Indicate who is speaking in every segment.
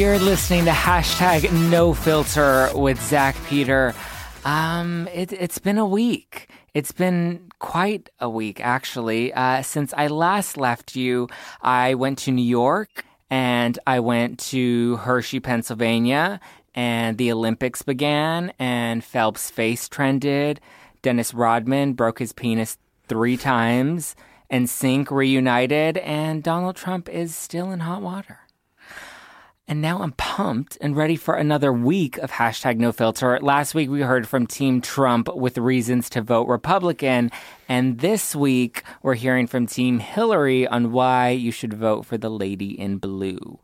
Speaker 1: You're listening to hashtag no filter with Zack Peter. Um, it, it's been a week. It's been quite a week, actually. Uh, since I last left you, I went to New York and I went to Hershey, Pennsylvania, and the Olympics began, and Phelps' face trended. Dennis Rodman broke his penis three times, and Sync reunited, and Donald Trump is still in hot water. And now I'm pumped and ready for another week of hashtag no filter. Last week we heard from Team Trump with reasons to vote Republican. And this week we're hearing from Team Hillary on why you should vote for the lady in blue.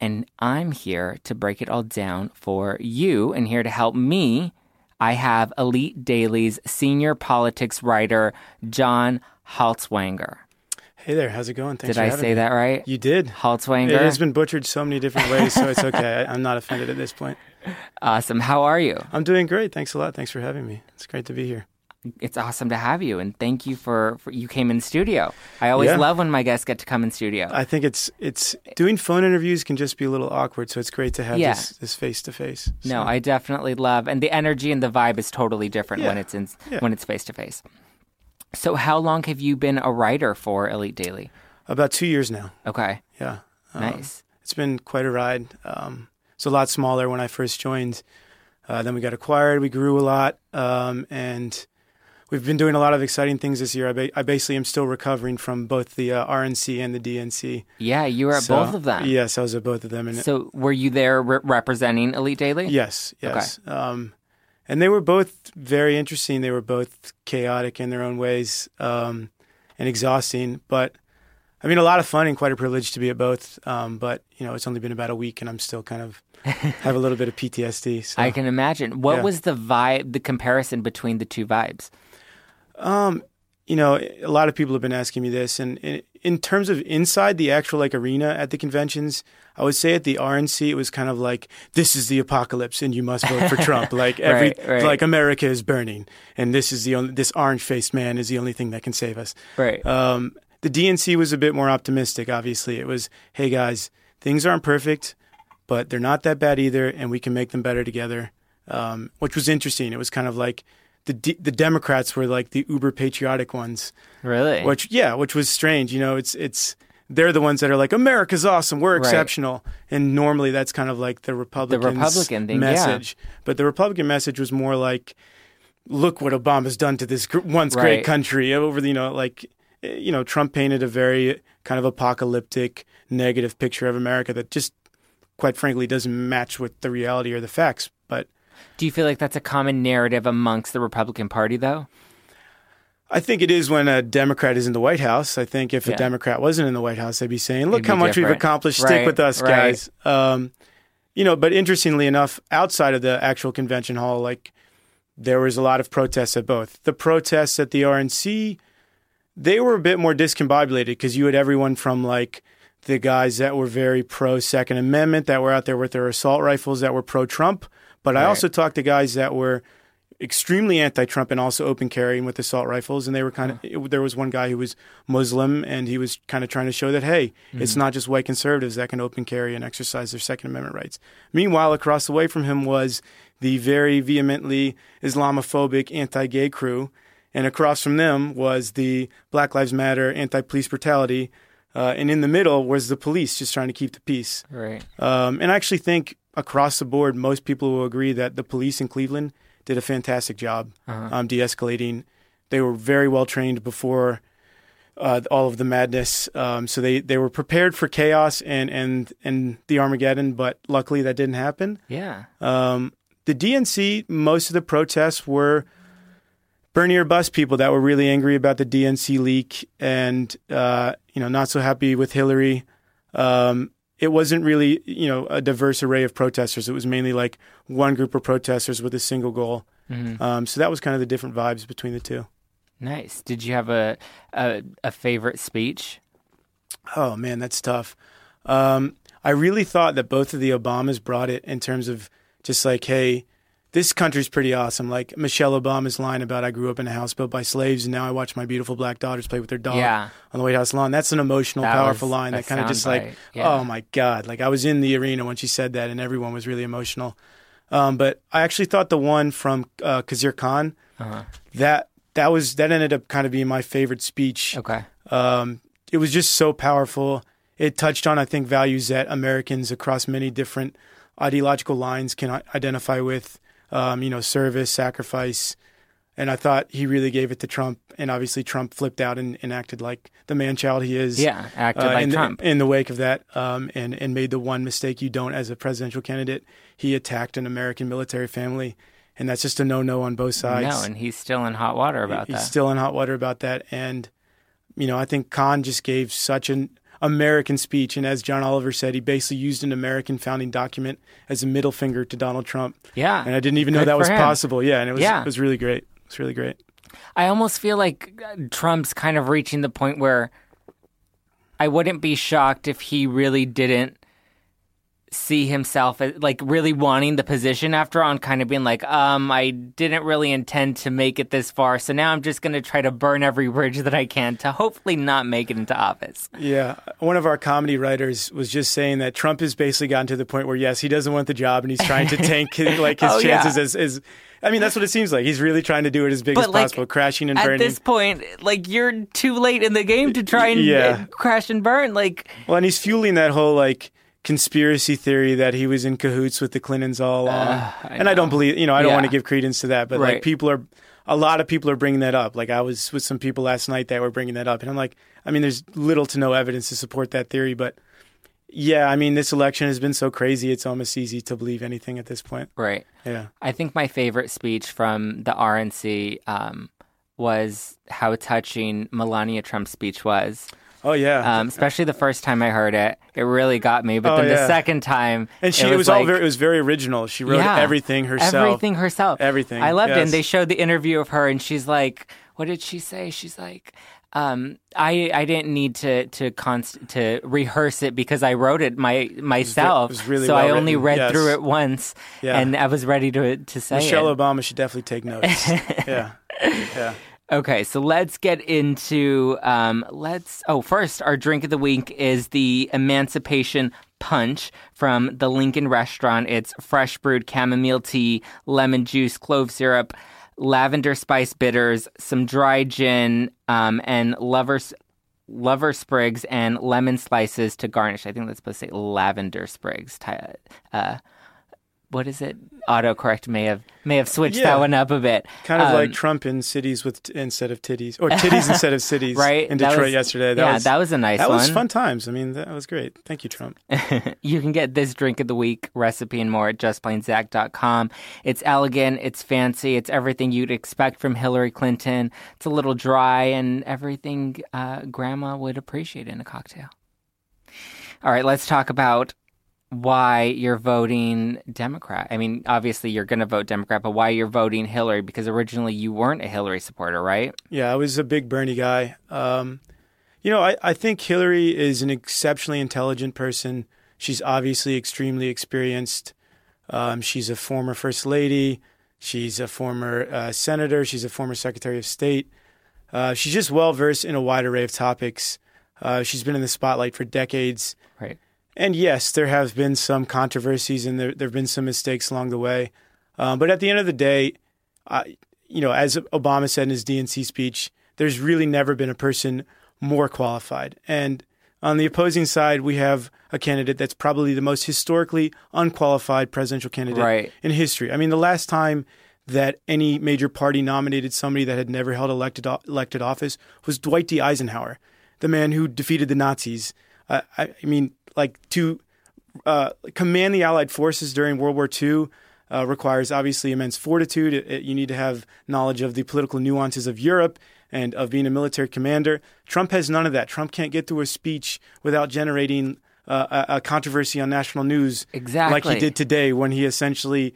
Speaker 1: And I'm here to break it all down for you and here to help me. I have Elite Daily's senior politics writer, John Haltiwanger.
Speaker 2: Hey there, how's it going? Thanks
Speaker 1: did I say
Speaker 2: me.
Speaker 1: that right?
Speaker 2: You did.
Speaker 1: Haltiwanger.
Speaker 2: It has been butchered so many different ways, so it's okay. I, am not offended at this point.
Speaker 1: Awesome. How are you?
Speaker 2: I'm doing great. Thanks a lot. Thanks for having me. It's great to be here.
Speaker 1: It's awesome to have you, and thank you for, for you came in studio. I always
Speaker 2: Yeah.
Speaker 1: love when my guests get to come in studio.
Speaker 2: I think it's it's doing phone interviews can just be a little awkward, so it's great to have
Speaker 1: Yeah.
Speaker 2: this this face to face.
Speaker 1: No, I definitely love, and the energy and the vibe is totally different when it's in
Speaker 2: Yeah.
Speaker 1: when it's face to face. So, how long have you been a writer for Elite Daily?
Speaker 2: about two years now.
Speaker 1: Okay,
Speaker 2: Yeah, Um,
Speaker 1: nice.
Speaker 2: It's been quite a ride. Um, it's a lot smaller when I first joined. Uh, then we got acquired. We grew a lot, um, and we've been doing a lot of exciting things this year. I, ba- I basically am still recovering from both the uh, RNC and the DNC.
Speaker 1: Yeah, you were at
Speaker 2: So-
Speaker 1: both of them.
Speaker 2: Yes, I was at both of them. And
Speaker 1: So, were you there re- representing Elite Daily?
Speaker 2: yes, yes. Um, and they were both very interesting. They were both chaotic in their own ways um, and exhausting, but I mean, a lot of fun and quite a privilege to be at both. Um, but you know, it's only been about a week, and I'm still kind of have a little bit of PTSD. So.
Speaker 1: I can imagine. What
Speaker 2: Yeah.
Speaker 1: was the vibe, the comparison between the two vibes?
Speaker 2: Um, you know, a lot of people have been asking me this, and in, in terms of inside the actual like arena at the conventions, I would say at the RNC it was kind of like this is the apocalypse and you must vote for Trump. Like every
Speaker 1: Right, right.
Speaker 2: like America is burning, and this is the only this orange faced man is the only thing that can save us.
Speaker 1: Right.
Speaker 2: Um, the DNC was a bit more optimistic. Obviously, it was, hey guys, things aren't perfect, but they're not that bad either, and we can make them better together. Um, which was interesting. It was kind of like the D- the Democrats were like the uber patriotic ones,
Speaker 1: really?
Speaker 2: which yeah, which was strange. You know, it's it's they're the ones that are like America's awesome, we're
Speaker 1: Right.
Speaker 2: exceptional, and normally that's kind of like the Republicans'
Speaker 1: Republican thing, yeah.
Speaker 2: message. But the Republican message was more like, look what Obama's done to this gr- once
Speaker 1: Right.
Speaker 2: great country over the you know like eh, you know Trump painted a very kind of apocalyptic negative picture of America that just quite frankly doesn't match with the reality or the facts.
Speaker 1: Do you feel like that's a common narrative amongst the Republican Party, though?
Speaker 2: I think it is when a Democrat is in the White House. I think if
Speaker 1: Yeah.
Speaker 2: a Democrat wasn't in the White House, they'd be saying, "Look
Speaker 1: It'd
Speaker 2: how much we've accomplished.
Speaker 1: Right,
Speaker 2: Stick with us,
Speaker 1: right.
Speaker 2: guys." Um, you know, but interestingly enough, outside of the actual convention hall, like there was a lot of protests at both. The protests at the RNC, they were a bit more discombobulated because you had everyone from like the guys that were very pro Second Amendment that were out there with their assault rifles that were pro Trump, but I
Speaker 1: Right.
Speaker 2: also talked to guys that were extremely anti-Trump and also open carrying with assault rifles. And they were kind of there was one guy who was Muslim and he was kind of trying to show that hey, it's not just white conservatives that can open carry and exercise their Second Amendment rights. Meanwhile, across the way from him was the very vehemently Islamophobic anti-gay crew, and across from them was the Black Lives Matter anti-police brutality. Uh, and in the middle was the police just trying to keep the peace.
Speaker 1: Right.
Speaker 2: Um, and I actually think across the board, most people will agree that the police in Cleveland did a fantastic job um, de-escalating. They were very well trained before uh, all of the madness, um, so they, they were prepared for chaos and, and and the Armageddon. But luckily, that didn't happen.
Speaker 1: Yeah.
Speaker 2: Um, the DNC, most of the protests were Bernie or bust people that were really angry about the DNC leak and uh, you know not so happy with Hillary. Um, it wasn't really you know a diverse array of protesters. It was mainly like one group of protesters with a single goal. Um, so that was kind of the different vibes between the two.
Speaker 1: Nice. Did you have a a, a favorite speech?
Speaker 2: Oh man, that's tough. Um, I really thought that both of the Obamas brought it in terms of just like, hey, this country's pretty awesome. Like Michelle Obama's line about I grew up in a house built by slaves and now I watch my beautiful black daughters play with their dog
Speaker 1: Yeah.
Speaker 2: on the White House lawn. That's an emotional,
Speaker 1: That
Speaker 2: powerful
Speaker 1: was
Speaker 2: line
Speaker 1: a
Speaker 2: that kind of just like,
Speaker 1: yeah.
Speaker 2: oh my God. Like I was in the arena when she said that and everyone was really emotional. Um, but I actually thought the one from uh, Khizr Khan,
Speaker 1: Uh-huh.
Speaker 2: that that was that ended up kind of being my favorite speech.
Speaker 1: Okay.
Speaker 2: Um, it was just so powerful. It touched on, I think, values that Americans across many different ideological lines can identify with. Um, you know, service, sacrifice, and I thought he really gave it to Trump. And obviously, Trump flipped out and, and acted like the man child he is.
Speaker 1: Yeah, acted
Speaker 2: uh,
Speaker 1: like
Speaker 2: in,
Speaker 1: Trump.
Speaker 2: The, in the wake of that, um, and and made the one mistake you don't as a presidential candidate. He attacked an American military family, and that's just a no no on both sides.
Speaker 1: No, and he's still in hot water about
Speaker 2: He's
Speaker 1: that.
Speaker 2: still in hot water about that. And, you know, I think Khan just gave such an American speech. And as John Oliver said, he basically used an American founding document as a middle finger to Donald Trump.
Speaker 1: yeah.
Speaker 2: And I didn't even know that was
Speaker 1: him.
Speaker 2: possible. Yeah. And it was,
Speaker 1: Yeah.
Speaker 2: it was really great. It was really great.
Speaker 1: I almost feel like uh, Trump's kind of reaching the point where I wouldn't be shocked if he really didn't see himself as like really wanting the position after all and kind of being like, um, I didn't really intend to make it this far, so now I'm just gonna try to burn every bridge that I can to hopefully not make it into office.
Speaker 2: Yeah. One of our comedy writers was just saying that Trump has basically gotten to the point where, yes, he doesn't want the job and he's trying to tank his, like his
Speaker 1: Oh, yeah.
Speaker 2: chances as, as, I mean, that's what it seems like. He's really trying to do it as big
Speaker 1: But,
Speaker 2: as
Speaker 1: like,
Speaker 2: possible, crashing and burning.
Speaker 1: At this point, like you're too late in the game to try and
Speaker 2: Yeah.
Speaker 1: uh, crash and burn. Like,
Speaker 2: Well, and he's fueling that whole like conspiracy theory that he was in cahoots with the Clintons all along.
Speaker 1: I
Speaker 2: and I don't believe, you know, I don't want to give credence to that, but
Speaker 1: Right.
Speaker 2: like people are, a lot of people are bringing that up. Like I was with some people last night that were bringing that up, and I'm like, I mean, there's little to no evidence to support that theory, but yeah, I mean, this election has been so crazy, it's almost easy to believe anything at this point.
Speaker 1: right.
Speaker 2: Yeah.
Speaker 1: I think my favorite speech from the RNC um, was how touching Melania Trump's speech was.
Speaker 2: Oh yeah.
Speaker 1: Um, especially the first time I heard it, it really got me. But
Speaker 2: Oh,
Speaker 1: then the
Speaker 2: yeah.
Speaker 1: second time,
Speaker 2: and she, it was, all very, it was very original. She wrote
Speaker 1: Yeah.
Speaker 2: everything herself.
Speaker 1: everything herself.
Speaker 2: Everything,
Speaker 1: I loved it. And they showed the interview of her, and she's like, "What did she say?" She's like. Um, I I didn't need to to const- to rehearse it because I wrote it my myself.
Speaker 2: was really
Speaker 1: so I only
Speaker 2: written,
Speaker 1: read
Speaker 2: yes.
Speaker 1: through it once,
Speaker 2: Yeah.
Speaker 1: and I was ready to to say
Speaker 2: Michelle
Speaker 1: it.
Speaker 2: Obama should definitely take notes. yeah. Yeah.
Speaker 1: Okay, so let's get into um, let's. Oh, first, our drink of the week is the Emancipation Punch from the Lincoln Restaurant. It's fresh brewed chamomile tea, lemon juice, clove syrup, lavender spice bitters, some dry gin, um, and lovers. Lover sprigs and lemon slices to garnish. I think that's supposed to say lavender sprigs. Uh, what is it? Autocorrect may have may have switched
Speaker 2: Yeah.
Speaker 1: that one up a bit.
Speaker 2: Kind of
Speaker 1: Um,
Speaker 2: like Trump in cities with t- instead of titties, or titties instead of cities,
Speaker 1: right
Speaker 2: In
Speaker 1: That
Speaker 2: Detroit
Speaker 1: was-
Speaker 2: yesterday. That
Speaker 1: yeah,
Speaker 2: was
Speaker 1: that was a nice
Speaker 2: that
Speaker 1: one.
Speaker 2: was fun times. I mean, that was great. Thank you, Trump.
Speaker 1: you can get this drink of the week recipe and more at justplainzack.com. It's elegant, it's fancy, it's everything you'd expect from Hillary Clinton. It's a little dry and everything uh, grandma would appreciate in a cocktail. All right, let's talk about why you're voting Democrat. I mean, obviously you're going to vote Democrat, but why you're voting Hillary because originally you weren't a Hillary supporter, right?
Speaker 2: Yeah, I was a big Bernie guy. Um, you know, I, I think Hillary is an exceptionally intelligent person. She's obviously extremely experienced. Um, she's a former first lady. She's a former uh, senator. She's a former Secretary of State. Uh, she's just well versed in a wide array of topics. Uh, she's been in the spotlight for decades. And yes, there have been some controversies and there, there have been some mistakes along the way. Um, but at the end of the day, you know, as Obama said in his DNC speech, there's really never been a person more qualified. And on the opposing side, we have a candidate that's probably the most historically unqualified presidential candidate
Speaker 1: right.
Speaker 2: in history. I mean, the last time that any major party nominated somebody that had never held elected elected office was Dwight D. Eisenhower, the man who defeated the Nazis. Uh, I, I, mean, like to uh, command the Allied forces during World War II uh, requires obviously immense fortitude. It, it, you need to have knowledge of the political nuances of Europe and of being a military commander. Trump has none of that. Trump can't get through a speech without generating uh, a, a, controversy on national news,
Speaker 1: exactly
Speaker 2: like he did today when he essentially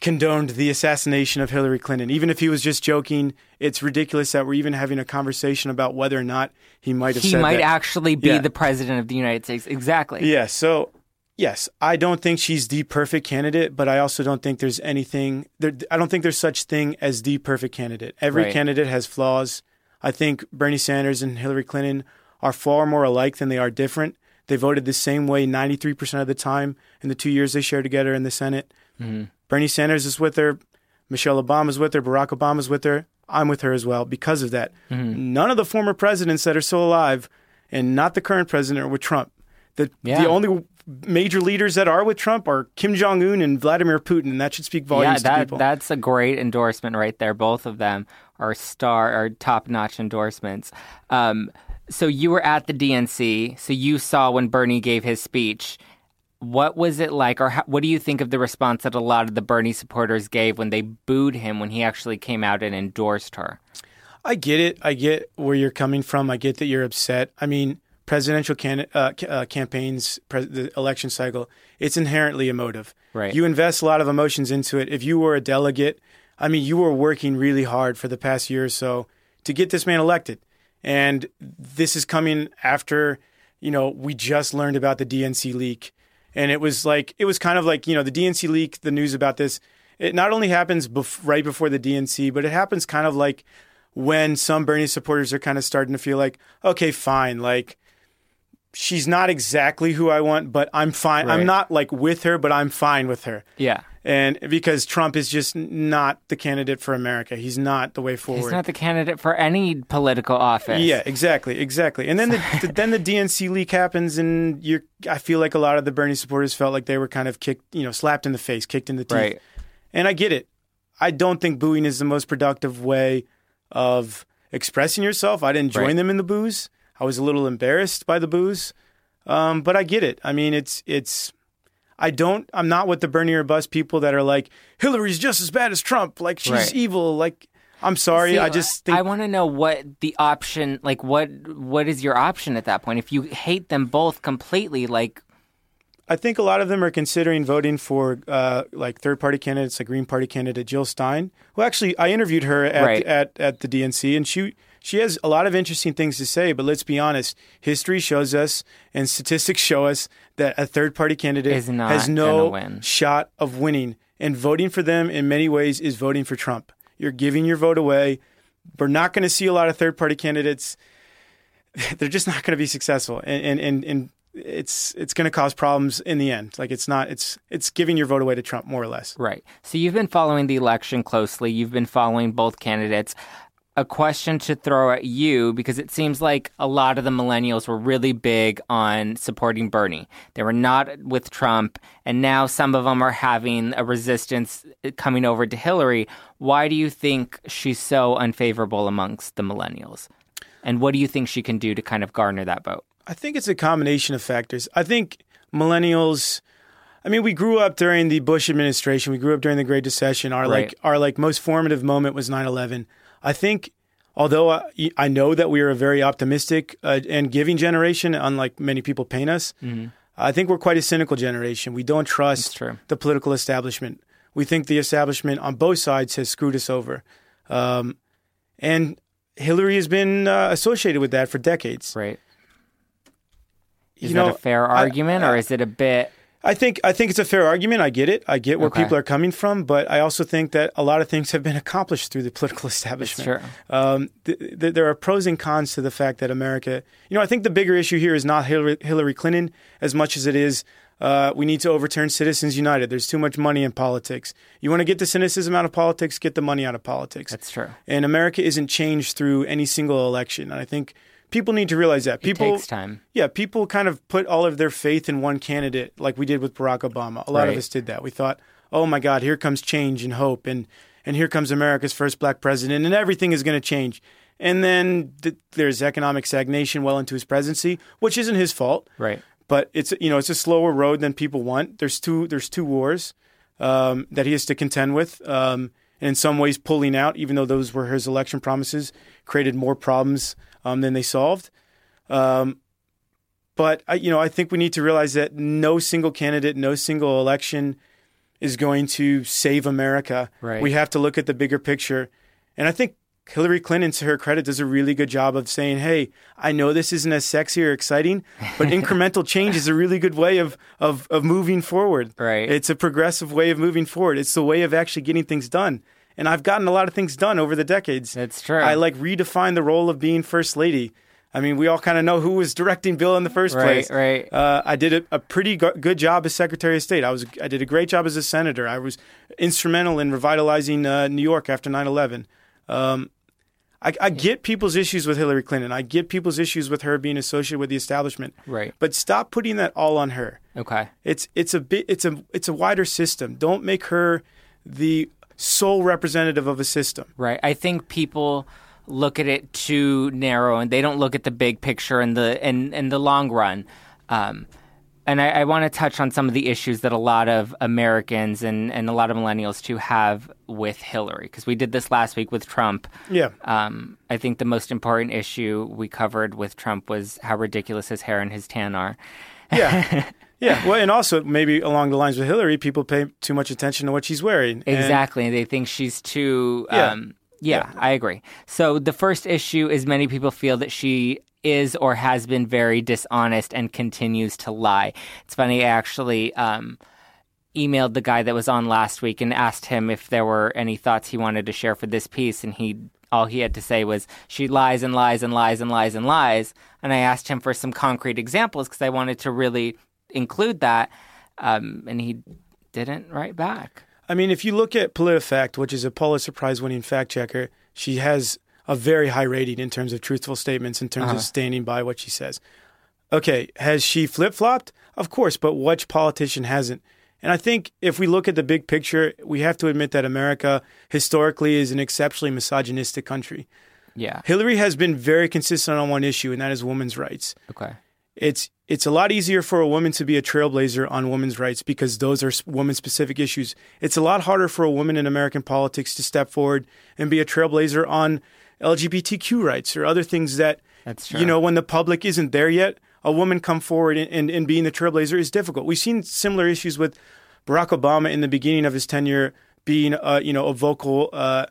Speaker 2: condoned the assassination of Hillary Clinton. Even if he was just joking, it's ridiculous that we're even having a conversation about whether or not he might have.
Speaker 1: He might
Speaker 2: that.
Speaker 1: actually be
Speaker 2: yeah.
Speaker 1: the president of the United States. Exactly.
Speaker 2: Yeah. So yes, I don't think she's the perfect candidate, but I also don't think there's anything. There, I don't think there's such thing as the perfect candidate. Every
Speaker 1: right.
Speaker 2: candidate has flaws. I think Bernie Sanders and Hillary Clinton are far more alike than they are different. They voted the same way 93% of the time in the two years they shared together in the Senate.
Speaker 1: Mm-hmm.
Speaker 2: Bernie Sanders is with her. Michelle Obama is with her. Barack Obama is with her. I'm with her as well because of that.
Speaker 1: Mm-hmm.
Speaker 2: None of the former presidents that are still alive, and not the current president, are with Trump. The,
Speaker 1: yeah.
Speaker 2: the only major leaders that are with Trump are Kim Jong Un and Vladimir Putin, and that should speak volumes
Speaker 1: yeah, that,
Speaker 2: to people.
Speaker 1: That's a great endorsement right there. Both of them are star are top notch endorsements. Um, so you were at the DNC, so you saw when Bernie gave his speech. What was it like, or how, what do you think of the response that a lot of the Bernie supporters gave when they booed him when he actually came out and endorsed her?
Speaker 2: I get it. I get where you're coming from. I get that you're upset. I mean, presidential can, uh, uh, campaigns, the election cycle, it's inherently emotive.
Speaker 1: Right.
Speaker 2: You invest a lot of emotions into it. If you were a delegate, I mean, you were working really hard for the past year or so to get this man elected. And this is coming after, you know, we just learned about the DNC leak. And it was like, it was kind of like, you know, the DNC leak, the news about this, it not only happens bef- right before the DNC, but it happens kind of like when some Bernie supporters are kind of starting to feel like, okay, fine, like, she's not exactly who I want, but I'm fine.
Speaker 1: Right.
Speaker 2: I'm not like with her, but I'm fine with her.
Speaker 1: Yeah.
Speaker 2: And because Trump is just not the candidate for America. He's not the way forward.
Speaker 1: He's not the candidate for any political office.
Speaker 2: Yeah, exactly, exactly. And then the, the then the DNC leak happens, and you're. I feel like a lot of the Bernie supporters felt like they were kind of kicked, you know, slapped in the face, kicked in the teeth.
Speaker 1: Right.
Speaker 2: And I get it. I don't think booing is the most productive way of expressing yourself. I didn't join
Speaker 1: Right.
Speaker 2: them in the boos. I was a little embarrassed by the boos, um, but I get it. I mean, it's it's. I don't. I'm not with the Bernie or bust people that are like Hillary's just as bad as Trump. Like she's
Speaker 1: Right.
Speaker 2: evil. Like I'm sorry.
Speaker 1: See,
Speaker 2: I just think
Speaker 1: I want to know what the option like what what is your option at that point if you hate them both completely like
Speaker 2: I think a lot of them are considering voting for uh, like third party candidates, like Green Party candidate Jill Stein. Well, actually, I interviewed her at,
Speaker 1: Right.
Speaker 2: at at the DNC, and she she has a lot of interesting things to say. But let's be honest, history shows us and statistics show us that a third party candidate has no shot of winning. And voting for them in many ways is voting for Trump. You're giving your vote away. We're not going to see a lot of third party candidates. They're just not going to be successful, and and and, and it's it's going to cause problems in the end. Like it's not it's it's giving your vote away to Trump more or less.
Speaker 1: right. So you've been following the election closely. You've been following both candidates. A question to throw at you because it seems like a lot of the millennials were really big on supporting Bernie. They were not with Trump, and now some of them are having a resistance coming over to Hillary. Why do you think she's so unfavorable amongst the millennials? And what do you think she can do to kind of garner that vote?
Speaker 2: I think it's a combination of factors. I think millennials. I mean, we grew up during the Bush administration. We grew up during the Great Recession. Our
Speaker 1: Right.
Speaker 2: like our like most formative moment was 9/11. I think, although I, I know that we are a very optimistic uh, and giving generation, unlike many people paint us, I think we're quite a cynical generation. We don't trust the political establishment. We think the establishment on both sides has screwed us over, um, and Hillary has been uh, associated with that for decades.
Speaker 1: Right. Is
Speaker 2: You
Speaker 1: that
Speaker 2: know,
Speaker 1: a fair
Speaker 2: I-
Speaker 1: argument, or is it a bit?
Speaker 2: I think I think it's a fair argument. I get it. I get where
Speaker 1: Okay.
Speaker 2: people are coming from, but I also think that a lot of things have been accomplished through the political establishment.
Speaker 1: true.
Speaker 2: Um, th- th- there are pros and cons to the fact that America. You know, I think the bigger issue here is not Hillary, Hillary Clinton as much as it is. Uh, we need to overturn Citizens United. There's too much money in politics. You want to get the cynicism out of politics, get the money out of politics.
Speaker 1: That's true.
Speaker 2: and America isn't changed through any single election. And I think people need to realize that. People
Speaker 1: it takes time.
Speaker 2: yeah, people kind of put all of their faith in one candidate, like we did with Barack Obama. A lot
Speaker 1: Right.
Speaker 2: of us did that. We thought, "Oh my God, here comes change and hope, and and here comes America's first black president, and everything is going to change." And then th- there's economic stagnation well into his presidency, which isn't his fault,
Speaker 1: Right.
Speaker 2: but it's you know it's a slower road than people want. There's two there's two wars um, that he has to contend with, um, in some ways pulling out, even though those were his election promises, created more problems um, than they solved. Um, but I, you know, I think we need to realize that no single candidate, no single election is going to save America.
Speaker 1: Right.
Speaker 2: We have to look at the bigger picture, and I think Hillary Clinton, to her credit, does a really good job of saying, "Hey, I know this isn't as sexy or exciting, but incremental change is a really good way of of of moving forward.
Speaker 1: Right.
Speaker 2: It's a progressive way of moving forward. It's the way of actually getting things done." And I've gotten a lot of things done over the decades.
Speaker 1: That's true.
Speaker 2: I like redefined the role of being first lady. I mean, we all kind of know who was directing Bill in the first
Speaker 1: Right,
Speaker 2: place.
Speaker 1: right.
Speaker 2: Uh, I did a, a pretty go- good job as Secretary of State. I was I did a great job as a senator. I was instrumental in revitalizing uh, New York after 9/11. Um, I, I get people's issues with Hillary Clinton. I get people's issues with her being associated with the establishment.
Speaker 1: Right.
Speaker 2: But stop putting that all on her.
Speaker 1: Okay.
Speaker 2: It's it's a bit it's a it's a wider system. Don't make her the sole representative of a system.
Speaker 1: Right. I think people look at it too narrow and they don't look at the big picture and the and, and the long run. Um, and I, I want to touch on some of the issues that a lot of Americans and, and a lot of millennials too have with Hillary, because we did this last week with Trump.
Speaker 2: Yeah.
Speaker 1: Um, I think the most important issue we covered with Trump was how ridiculous his hair and his tan are.
Speaker 2: Yeah. yeah. Well, and also maybe along the lines with Hillary, people pay too much attention to what she's wearing. And-
Speaker 1: Exactly. they think she's too.
Speaker 2: Yeah.
Speaker 1: Um, yeah, I agree. So the first issue is many people feel that she is or has been very dishonest and continues to lie. It's funny, I actually um, emailed the guy that was on last week and asked him if there were any thoughts he wanted to share for this piece, and he all he had to say was she lies and lies and lies and lies and lies. And I asked him for some concrete examples because I wanted to really include that, um, and he didn't write back.
Speaker 2: I mean, if you look at PolitiFact, which is a Pulitzer Prize winning fact checker, she has a very high rating in terms of truthful statements, in terms of uh-huh. standing by what she says. Okay, has she flip flopped? Of course, but which politician hasn't? And I think if we look at the big picture, we have to admit that America historically is an exceptionally misogynistic country.
Speaker 1: Yeah.
Speaker 2: Hillary has been very consistent on one issue, and that is women's rights.
Speaker 1: Okay.
Speaker 2: it's it's a lot easier for a woman to be a trailblazer on women's rights because those are women specific issues. It's a lot harder for a woman in American politics to step forward and be a trailblazer on LGBTQ rights or other things that you know when the public isn't there yet. A woman come forward and, and, and being the trailblazer is difficult. We've seen similar issues with Barack Obama in the beginning of his tenure being uh, you know a vocal uh,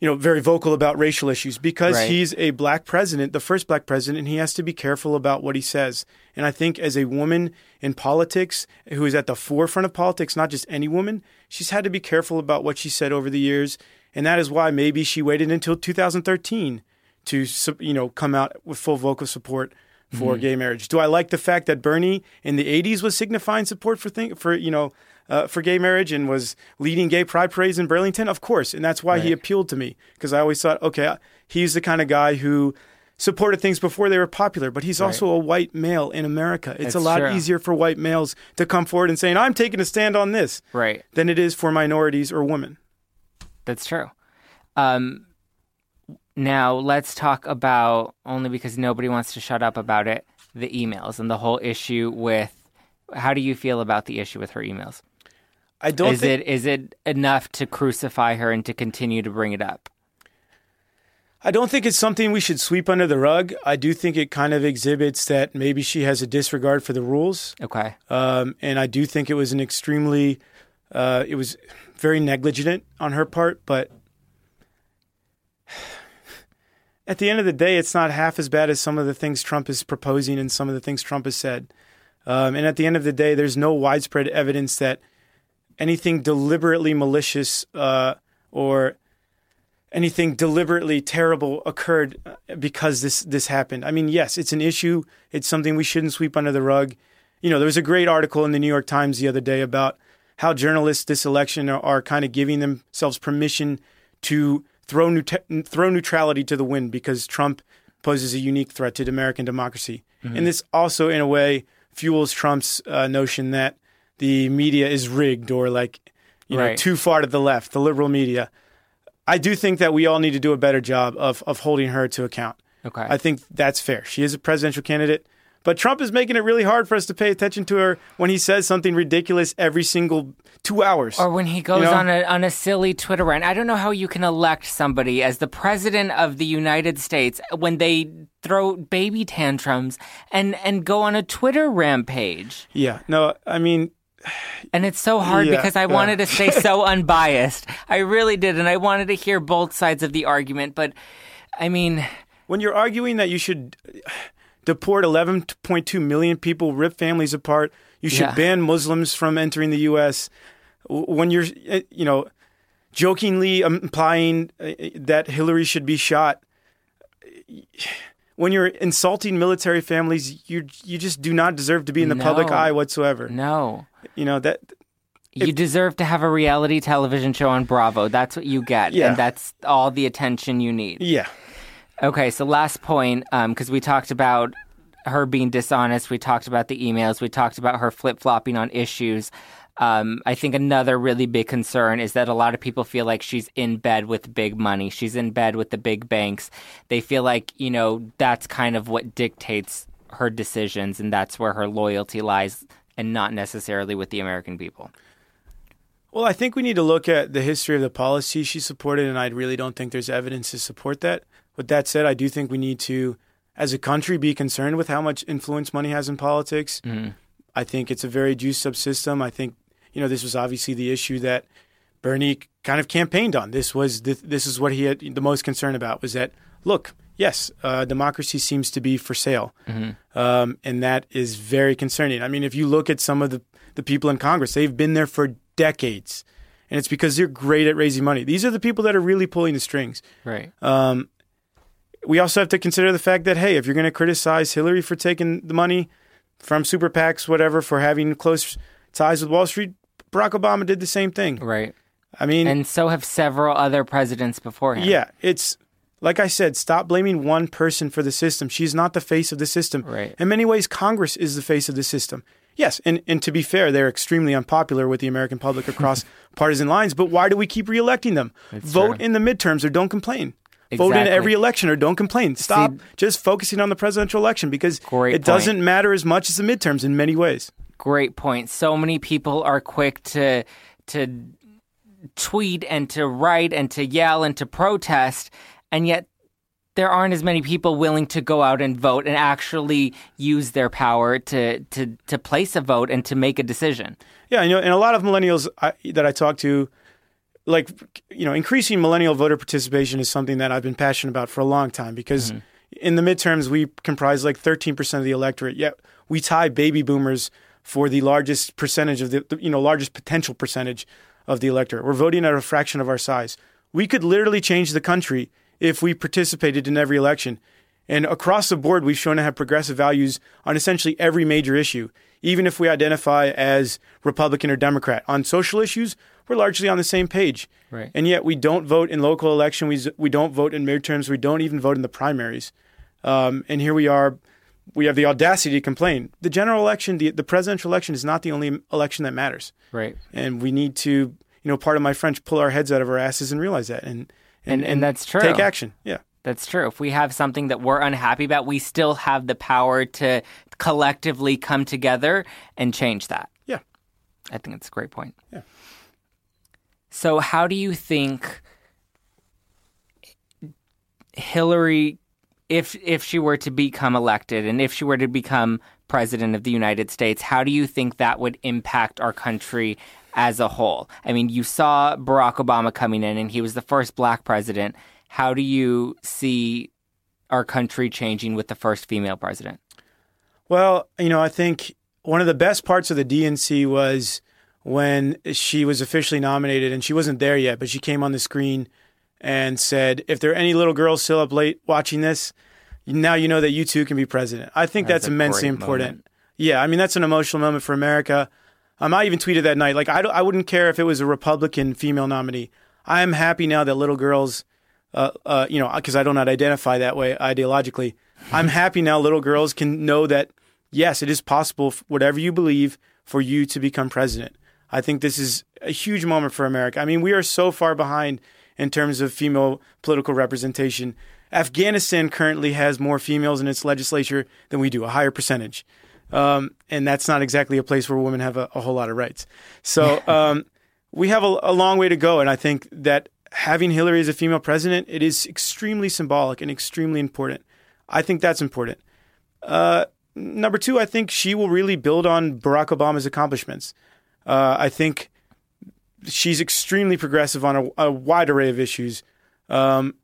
Speaker 2: you know, very vocal about racial issues because
Speaker 1: Right.
Speaker 2: he's a black president, the first black president, and he has to be careful about what he says. And I think as a woman in politics who is at the forefront of politics, not just any woman, she's had to be careful about what she said over the years. And that is why maybe she waited until 2013 to, you know, come out with full vocal support for
Speaker 1: Mm-hmm.
Speaker 2: gay marriage. Do I like the fact that Bernie in the 80s was signifying support for thing, for, you know, uh, for gay marriage and was leading gay pride parades in Burlington? Of course. And that's why he appealed to me because I always thought, okay, he's the kind of guy who supported things before they were popular, but he's also a white male in America. It's a lot
Speaker 1: true.
Speaker 2: easier for white males to come forward and saying, I'm taking a stand on this
Speaker 1: Right.
Speaker 2: than it is for minorities or women.
Speaker 1: That's true. Um, now let's talk about only because nobody wants to shut up about it. The emails and the whole issue with. How do you feel about the issue with her emails?
Speaker 2: I don't
Speaker 1: is
Speaker 2: think
Speaker 1: it is it enough to crucify her and to continue to bring it up?
Speaker 2: I don't think it's something we should sweep under the rug. I do think it kind of exhibits that maybe she has a disregard for the rules.
Speaker 1: Okay.
Speaker 2: Um, and I do think it was an extremely, uh, it was very negligent on her part. But at the end of the day, it's not half as bad as some of the things Trump is proposing and some of the things Trump has said. Um, and at the end of the day, there's no widespread evidence that anything deliberately malicious uh, or anything deliberately terrible occurred uh, because this this happened. I mean, yes, it's an issue. It's something we shouldn't sweep under the rug. You know, there was a great article in the New York Times the other day about how journalists this election are, are kind of giving themselves permission to throw neut- throw neutrality to the wind because Trump poses a unique threat to American democracy. Mm-hmm. And this also, in a way, fuels Trump's uh, notion that the media is rigged or like you right. know too far to the left, the liberal media. I do think that we all need to do a better job of of holding her to account.
Speaker 1: Okay.
Speaker 2: I think that's fair. She is a presidential candidate. But Trump is making it really hard for us to pay attention to her when he says something ridiculous every single two hours.
Speaker 1: Or when he goes you know? on a on a silly Twitter rant. I don't know how you can elect somebody as the president of the United States when they throw baby tantrums and and go on a Twitter rampage.
Speaker 2: Yeah. No, I mean
Speaker 1: and it's so hard yeah, because I wanted to stay so unbiased. I really did, and I wanted to hear both sides of the argument. But I mean,
Speaker 2: when you're arguing that you should deport 11.2 million people, rip families apart. You should yeah. ban Muslims from entering the U.S. When you're, eh, you know, jokingly implying eh, that Hillary should be shot. When you're insulting military families, you you just do not deserve to be in the no. public eye whatsoever.
Speaker 1: No,
Speaker 2: you know that
Speaker 1: you deserve to have a reality television show on Bravo. That's what you get, yeah. and that's all the attention you need.
Speaker 2: Yeah.
Speaker 1: Okay, so last point, because um, we talked about her being dishonest, we talked about the emails, we talked about her flip flopping on issues. Um, I think another really big concern is that a lot of people feel like she's in bed with big money. She's in bed with the big banks. They feel like, you know, that's kind of what dictates her decisions and that's where her loyalty lies and not necessarily with the American people.
Speaker 2: Well, I think we need to look at the history of the policy she supported, and I really don't think there's evidence to support that. With that said, I do think we need to, as a country, be concerned with how much influence money has in politics. Mm-hmm. I think it's a very juiced up system. I think you know this was obviously the issue that Bernie kind of campaigned on. This was the, this is what he had the most concern about was that look, yes, uh, democracy seems to be for sale, mm-hmm. um, and that is very concerning. I mean, if you look at some of the the people in Congress, they've been there for decades, and it's because they're great at raising money. These are the people that are really pulling the strings.
Speaker 1: Right.
Speaker 2: Um, we also have to consider the fact that hey, if you're going to criticize Hillary for taking the money from super PACs, whatever, for having close ties with Wall Street, Barack Obama did the same thing.
Speaker 1: Right.
Speaker 2: I mean,
Speaker 1: and so have several other presidents before him.
Speaker 2: Yeah, it's like I said, stop blaming one person for the system. She's not the face of the system.
Speaker 1: Right.
Speaker 2: In many ways, Congress is the face of the system. Yes, and, and to be fair, they're extremely unpopular with the American public across partisan lines, but why do we keep reelecting them? That's Vote true. in the midterms or don't complain. Exactly. Vote in every election or don't complain. Stop See, just focusing on the presidential election because it point. doesn't matter as much as the midterms in many ways.
Speaker 1: Great point. So many people are quick to to tweet and to write and to yell and to protest, and yet there aren't as many people willing to go out and vote and actually use their power to to to place a vote and to make a decision.
Speaker 2: Yeah, you know, and a lot of millennials I, that I talk to like you know increasing millennial voter participation is something that I've been passionate about for a long time because mm-hmm. in the midterms we comprise like 13% of the electorate yet we tie baby boomers for the largest percentage of the you know largest potential percentage of the electorate. We're voting at a fraction of our size. We could literally change the country if we participated in every election. And across the board we've shown to have progressive values on essentially every major issue even if we identify as republican or democrat. On social issues we're largely on the same page.
Speaker 1: Right.
Speaker 2: And yet we don't vote in local election. We, we don't vote in midterms. We don't even vote in the primaries. Um, and here we are. We have the audacity to complain. The general election, the, the presidential election, is not the only election that matters.
Speaker 1: Right.
Speaker 2: And we need to, you know, part of my French, pull our heads out of our asses and realize that. And
Speaker 1: and, and, and that's true.
Speaker 2: Take action. Yeah.
Speaker 1: That's true. If we have something that we're unhappy about, we still have the power to collectively come together and change that.
Speaker 2: Yeah.
Speaker 1: I think it's a great point.
Speaker 2: Yeah.
Speaker 1: So, how do you think Hillary, if if she were to become elected and if she were to become president of the United States, how do you think that would impact our country as a whole? I mean, you saw Barack Obama coming in, and he was the first black president. How do you see our country changing with the first female president?
Speaker 2: Well, you know, I think one of the best parts of the DNC was when she was officially nominated, and she wasn't there yet, but she came on the screen and said, "If there are any little girls still up late watching this, now you know that you too can be president." I think that's,
Speaker 1: That's
Speaker 2: immensely important.
Speaker 1: moment.
Speaker 2: Yeah, I mean that's an emotional moment for America. Um, I even tweeted that night, like I, I wouldn't care if it was a Republican female nominee. I am happy now that little girls, uh, uh, you know, because I do not identify that way ideologically. I'm happy now little girls can know that yes, it is possible, whatever you believe, for you to become president. I think this is a huge moment for America. I mean, we are so far behind in terms of female political representation. Afghanistan currently has more females in its legislature than we do, a higher percentage. Um, and that's not exactly a place where women have a, a whole lot of rights. So um, we have a, a long way to go. And I think that having Hillary as a female president, it is extremely symbolic and extremely important. I think that's important. Uh, number two, I think she will really build on Barack Obama's accomplishments. Uh, I think she's extremely progressive on a, a wide array of issues, um,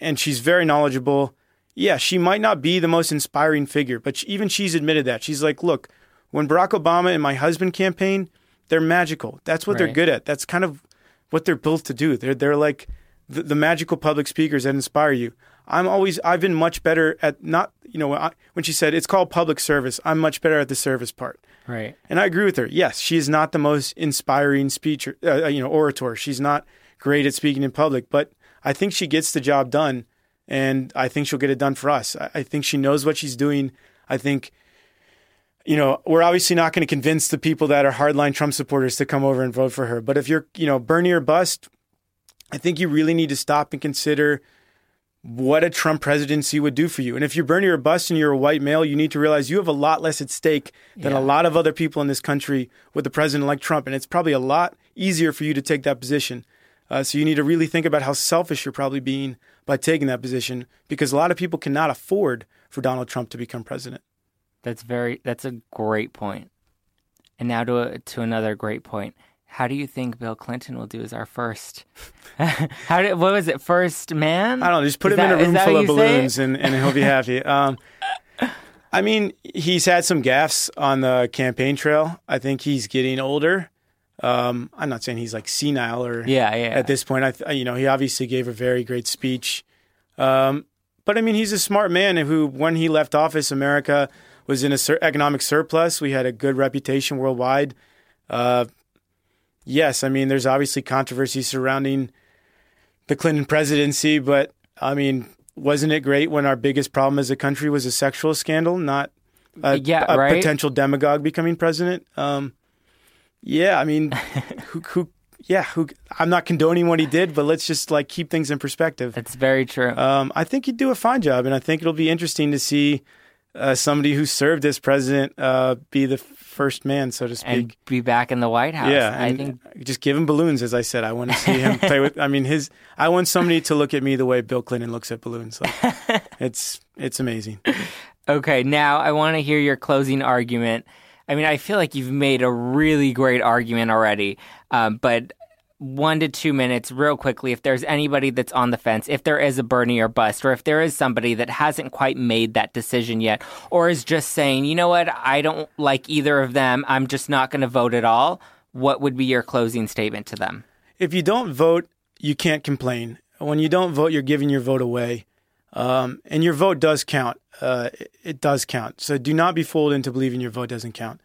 Speaker 2: and she's very knowledgeable. Yeah, she might not be the most inspiring figure, but she, even she's admitted that. She's like, look, when Barack Obama and my husband campaign, they're magical. That's what they're good at. That's kind of what they're built to do. They're they're like the, the magical public speakers that inspire you. I'm always I've been much better at not you know I, when she said it's called public service. I'm much better at the service part.
Speaker 1: Right.
Speaker 2: And I agree with her. Yes, she is not the most inspiring speech, uh, you know, orator. She's not great at speaking in public, but I think she gets the job done, and I think she'll get it done for us. I, I think she knows what she's doing. I think, you know, we're obviously not going to convince the people that are hardline Trump supporters to come over and vote for her. But if you're, you know, Bernie or bust, I think you really need to stop and consider what a Trump presidency would do for you. And if you're Bernie or bust and you're a white male, you need to realize you have a lot less at stake than
Speaker 1: Yeah.
Speaker 2: a lot of other people in this country with a president like Trump. And it's probably a lot easier for you to take that position. Uh, so you need to really think about how selfish you're probably being by taking that position because a lot of people cannot afford for Donald Trump to become president.
Speaker 1: That's very. That's a great point. And now to a, to another great point. How do you think Bill Clinton will do as our first? How did what was it? First man?
Speaker 2: I don't know, just put
Speaker 1: Is
Speaker 2: him
Speaker 1: that-
Speaker 2: in a room full of
Speaker 1: you say it?
Speaker 2: balloons and, and he'll be happy. Um, I mean, he's had some gaffes on the campaign trail. I think he's getting older. Um, I'm not saying he's like senile or
Speaker 1: Yeah, yeah.
Speaker 2: at this point. I, th- you know, he obviously gave a very great speech. Um, but I mean, he's a smart man who, when he left office, America was in a sur- economic surplus. We had a good reputation worldwide. Uh, yes, I mean, there's obviously controversy surrounding the Clinton presidency, but I mean, wasn't it great when our biggest problem as a country was a sexual scandal, not a,
Speaker 1: Yeah,
Speaker 2: a
Speaker 1: right.
Speaker 2: potential demagogue becoming president? Um, yeah, I mean, who, who, yeah, who? I'm not condoning what he did, but let's just like keep things in perspective.
Speaker 1: That's very true.
Speaker 2: Um, I think he'd do a fine job, and I think it'll be interesting to see uh, somebody who served as president uh, be the first man, so to speak.
Speaker 1: and be back in the White House.
Speaker 2: yeah,
Speaker 1: I think
Speaker 2: just give him balloons, as I said. I want to see him play with. I mean, his. I want somebody to look at me the way Bill Clinton looks at balloons. Like, it's it's amazing.
Speaker 1: Okay, now I want to hear your closing argument. I mean, I feel like you've made a really great argument already, um, but one to two minutes, real quickly, if there's anybody that's on the fence, if there is a Bernie or bust, or if there is somebody that hasn't quite made that decision yet, or is just saying, you know what, I don't like either of them, I'm just not going to vote at all, what would be your closing statement to them?
Speaker 2: if you don't vote, you can't complain. When you don't vote, you're giving your vote away, um, and your vote does count. Uh, it, it does count. So do not be fooled into believing your vote doesn't count.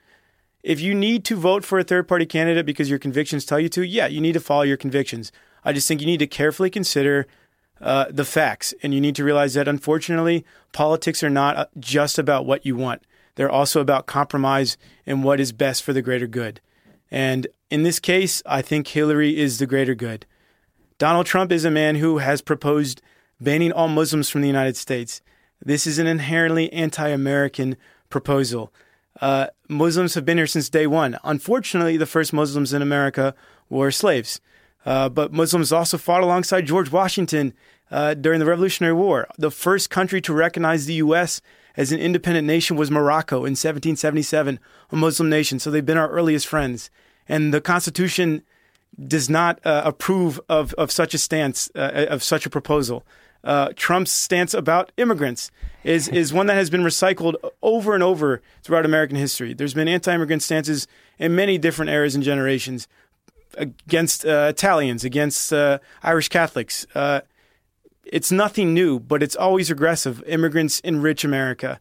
Speaker 2: If you need to vote for a third party candidate because your convictions tell you to, yeah, you need to follow your convictions. I just think you need to carefully consider uh, the facts, and you need to realize that unfortunately, politics are not uh, just about what you want. They're also about compromise and what is best for the greater good. And in this case, I think Hillary is the greater good. Donald Trump is a man who has proposed banning all Muslims from the United States. This is an inherently anti American proposal. Uh, Muslims have been here since day one. Unfortunately, the first Muslims in America were slaves. Uh, but Muslims also fought alongside George Washington uh, during the Revolutionary War. The first country to recognize the U.S. as an independent nation was Morocco in 1777, a Muslim nation. So they've been our earliest friends. And the Constitution does not uh, approve of, of such a stance, uh, of such a proposal. Uh, Trump's stance about immigrants is is one that has been recycled over and over throughout American history. There's been anti-immigrant stances in many different eras and generations against uh, Italians, against uh, Irish Catholics. Uh, it's nothing new, but it's always regressive. Immigrants enrich America.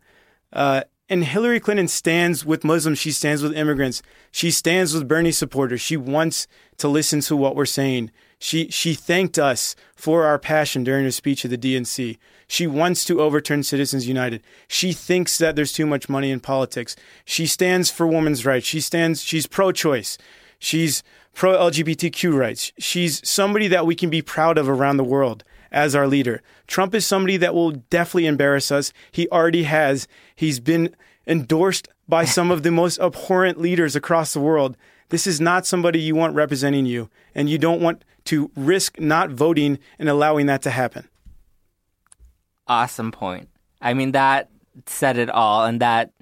Speaker 2: Uh, and Hillary Clinton stands with Muslims. She stands with immigrants. She stands with Bernie supporters. She wants to listen to what we're saying. She she thanked us for our passion during her speech at the DNC. She wants to overturn Citizens United. She thinks that there's too much money in politics. She stands for women's rights. She stands she's pro-choice. She's pro LGBTQ rights. She's somebody that we can be proud of around the world as our leader. Trump is somebody that will definitely embarrass us. He already has. He's been endorsed by some of the most abhorrent leaders across the world. This is not somebody you want representing you, and you don't want to risk not voting and allowing that to happen.
Speaker 1: Awesome point. I mean, that said it all, and that.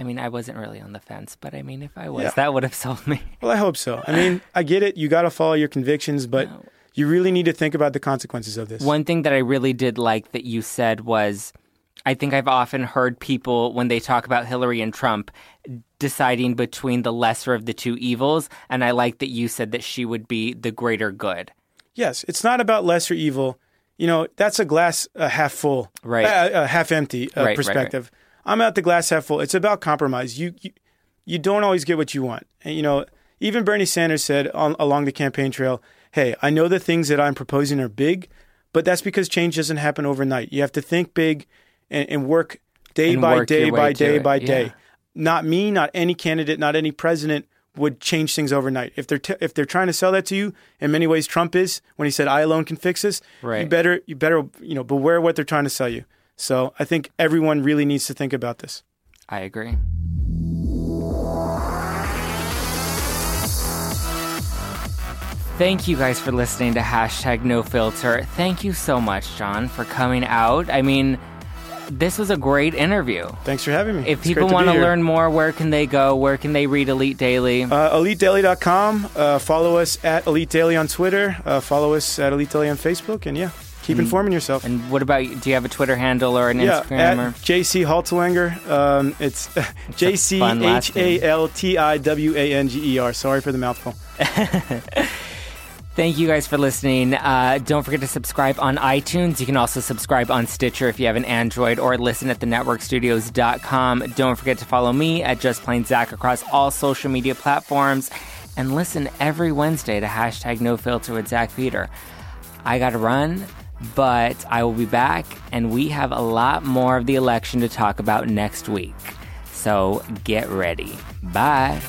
Speaker 1: I mean, I wasn't really on the fence, but I mean, if I was,
Speaker 2: Yeah.
Speaker 1: that would have sold me.
Speaker 2: Well, I hope so. I mean, I get it. You got to follow your convictions, but
Speaker 1: No.
Speaker 2: you really need to think about the consequences of this.
Speaker 1: One thing that I really did like that you said was I think I've often heard people when they talk about Hillary and Trump deciding between the lesser of the two evils. And I like that you said that she would be the greater good.
Speaker 2: Yes, it's not about lesser evil. You know, that's a glass uh, half full,
Speaker 1: Right.
Speaker 2: uh, uh, half empty uh,
Speaker 1: Right, right,
Speaker 2: perspective. I'm at the glass half full. It's about compromise. You, you you don't always get what you want. And you know, even Bernie Sanders said on, along the campaign trail, "Hey, I know the things that I'm proposing are big, but that's because change doesn't happen overnight. You have to think big and, and work day
Speaker 1: And
Speaker 2: by
Speaker 1: work
Speaker 2: day by day
Speaker 1: it.
Speaker 2: by
Speaker 1: Yeah.
Speaker 2: day. Not me, not any candidate, not any president would change things overnight. If they're t- if they're trying to sell that to you, in many ways, Trump is when he said, "I alone can fix this."
Speaker 1: Right.
Speaker 2: You better you better you know beware what they're trying to sell you. So I think everyone really needs to think about this.
Speaker 1: I agree. Thank you guys for listening to hashtag no filter. Thank you so much, John, for coming out. I mean, this was a great interview.
Speaker 2: Thanks for having me.
Speaker 1: If
Speaker 2: It's
Speaker 1: people want to learn more, where can they go? Where can they read Elite Daily?
Speaker 2: Uh, EliteDaily.com. Uh, follow us at Elite Daily on Twitter. Uh, follow us at Elite Daily on Facebook. And yeah, keep informing yourself.
Speaker 1: and what about do you have a Twitter handle or an
Speaker 2: yeah,
Speaker 1: Instagram?
Speaker 2: at
Speaker 1: Or?
Speaker 2: JC Haltiwanger. Um, it's J C H A L T I W A N G E R. Sorry for the mouthful.
Speaker 1: Thank you guys for listening. Uh, don't forget to subscribe on iTunes. You can also subscribe on Stitcher if you have an Android or listen at thenetworkstudios.com. Don't forget to follow me at Just Plain Zack across all social media platforms and listen every Wednesday to hashtag no filter with Zack Peter. I got to run, but I will be back and we have a lot more of the election to talk about next week. So get ready. Bye.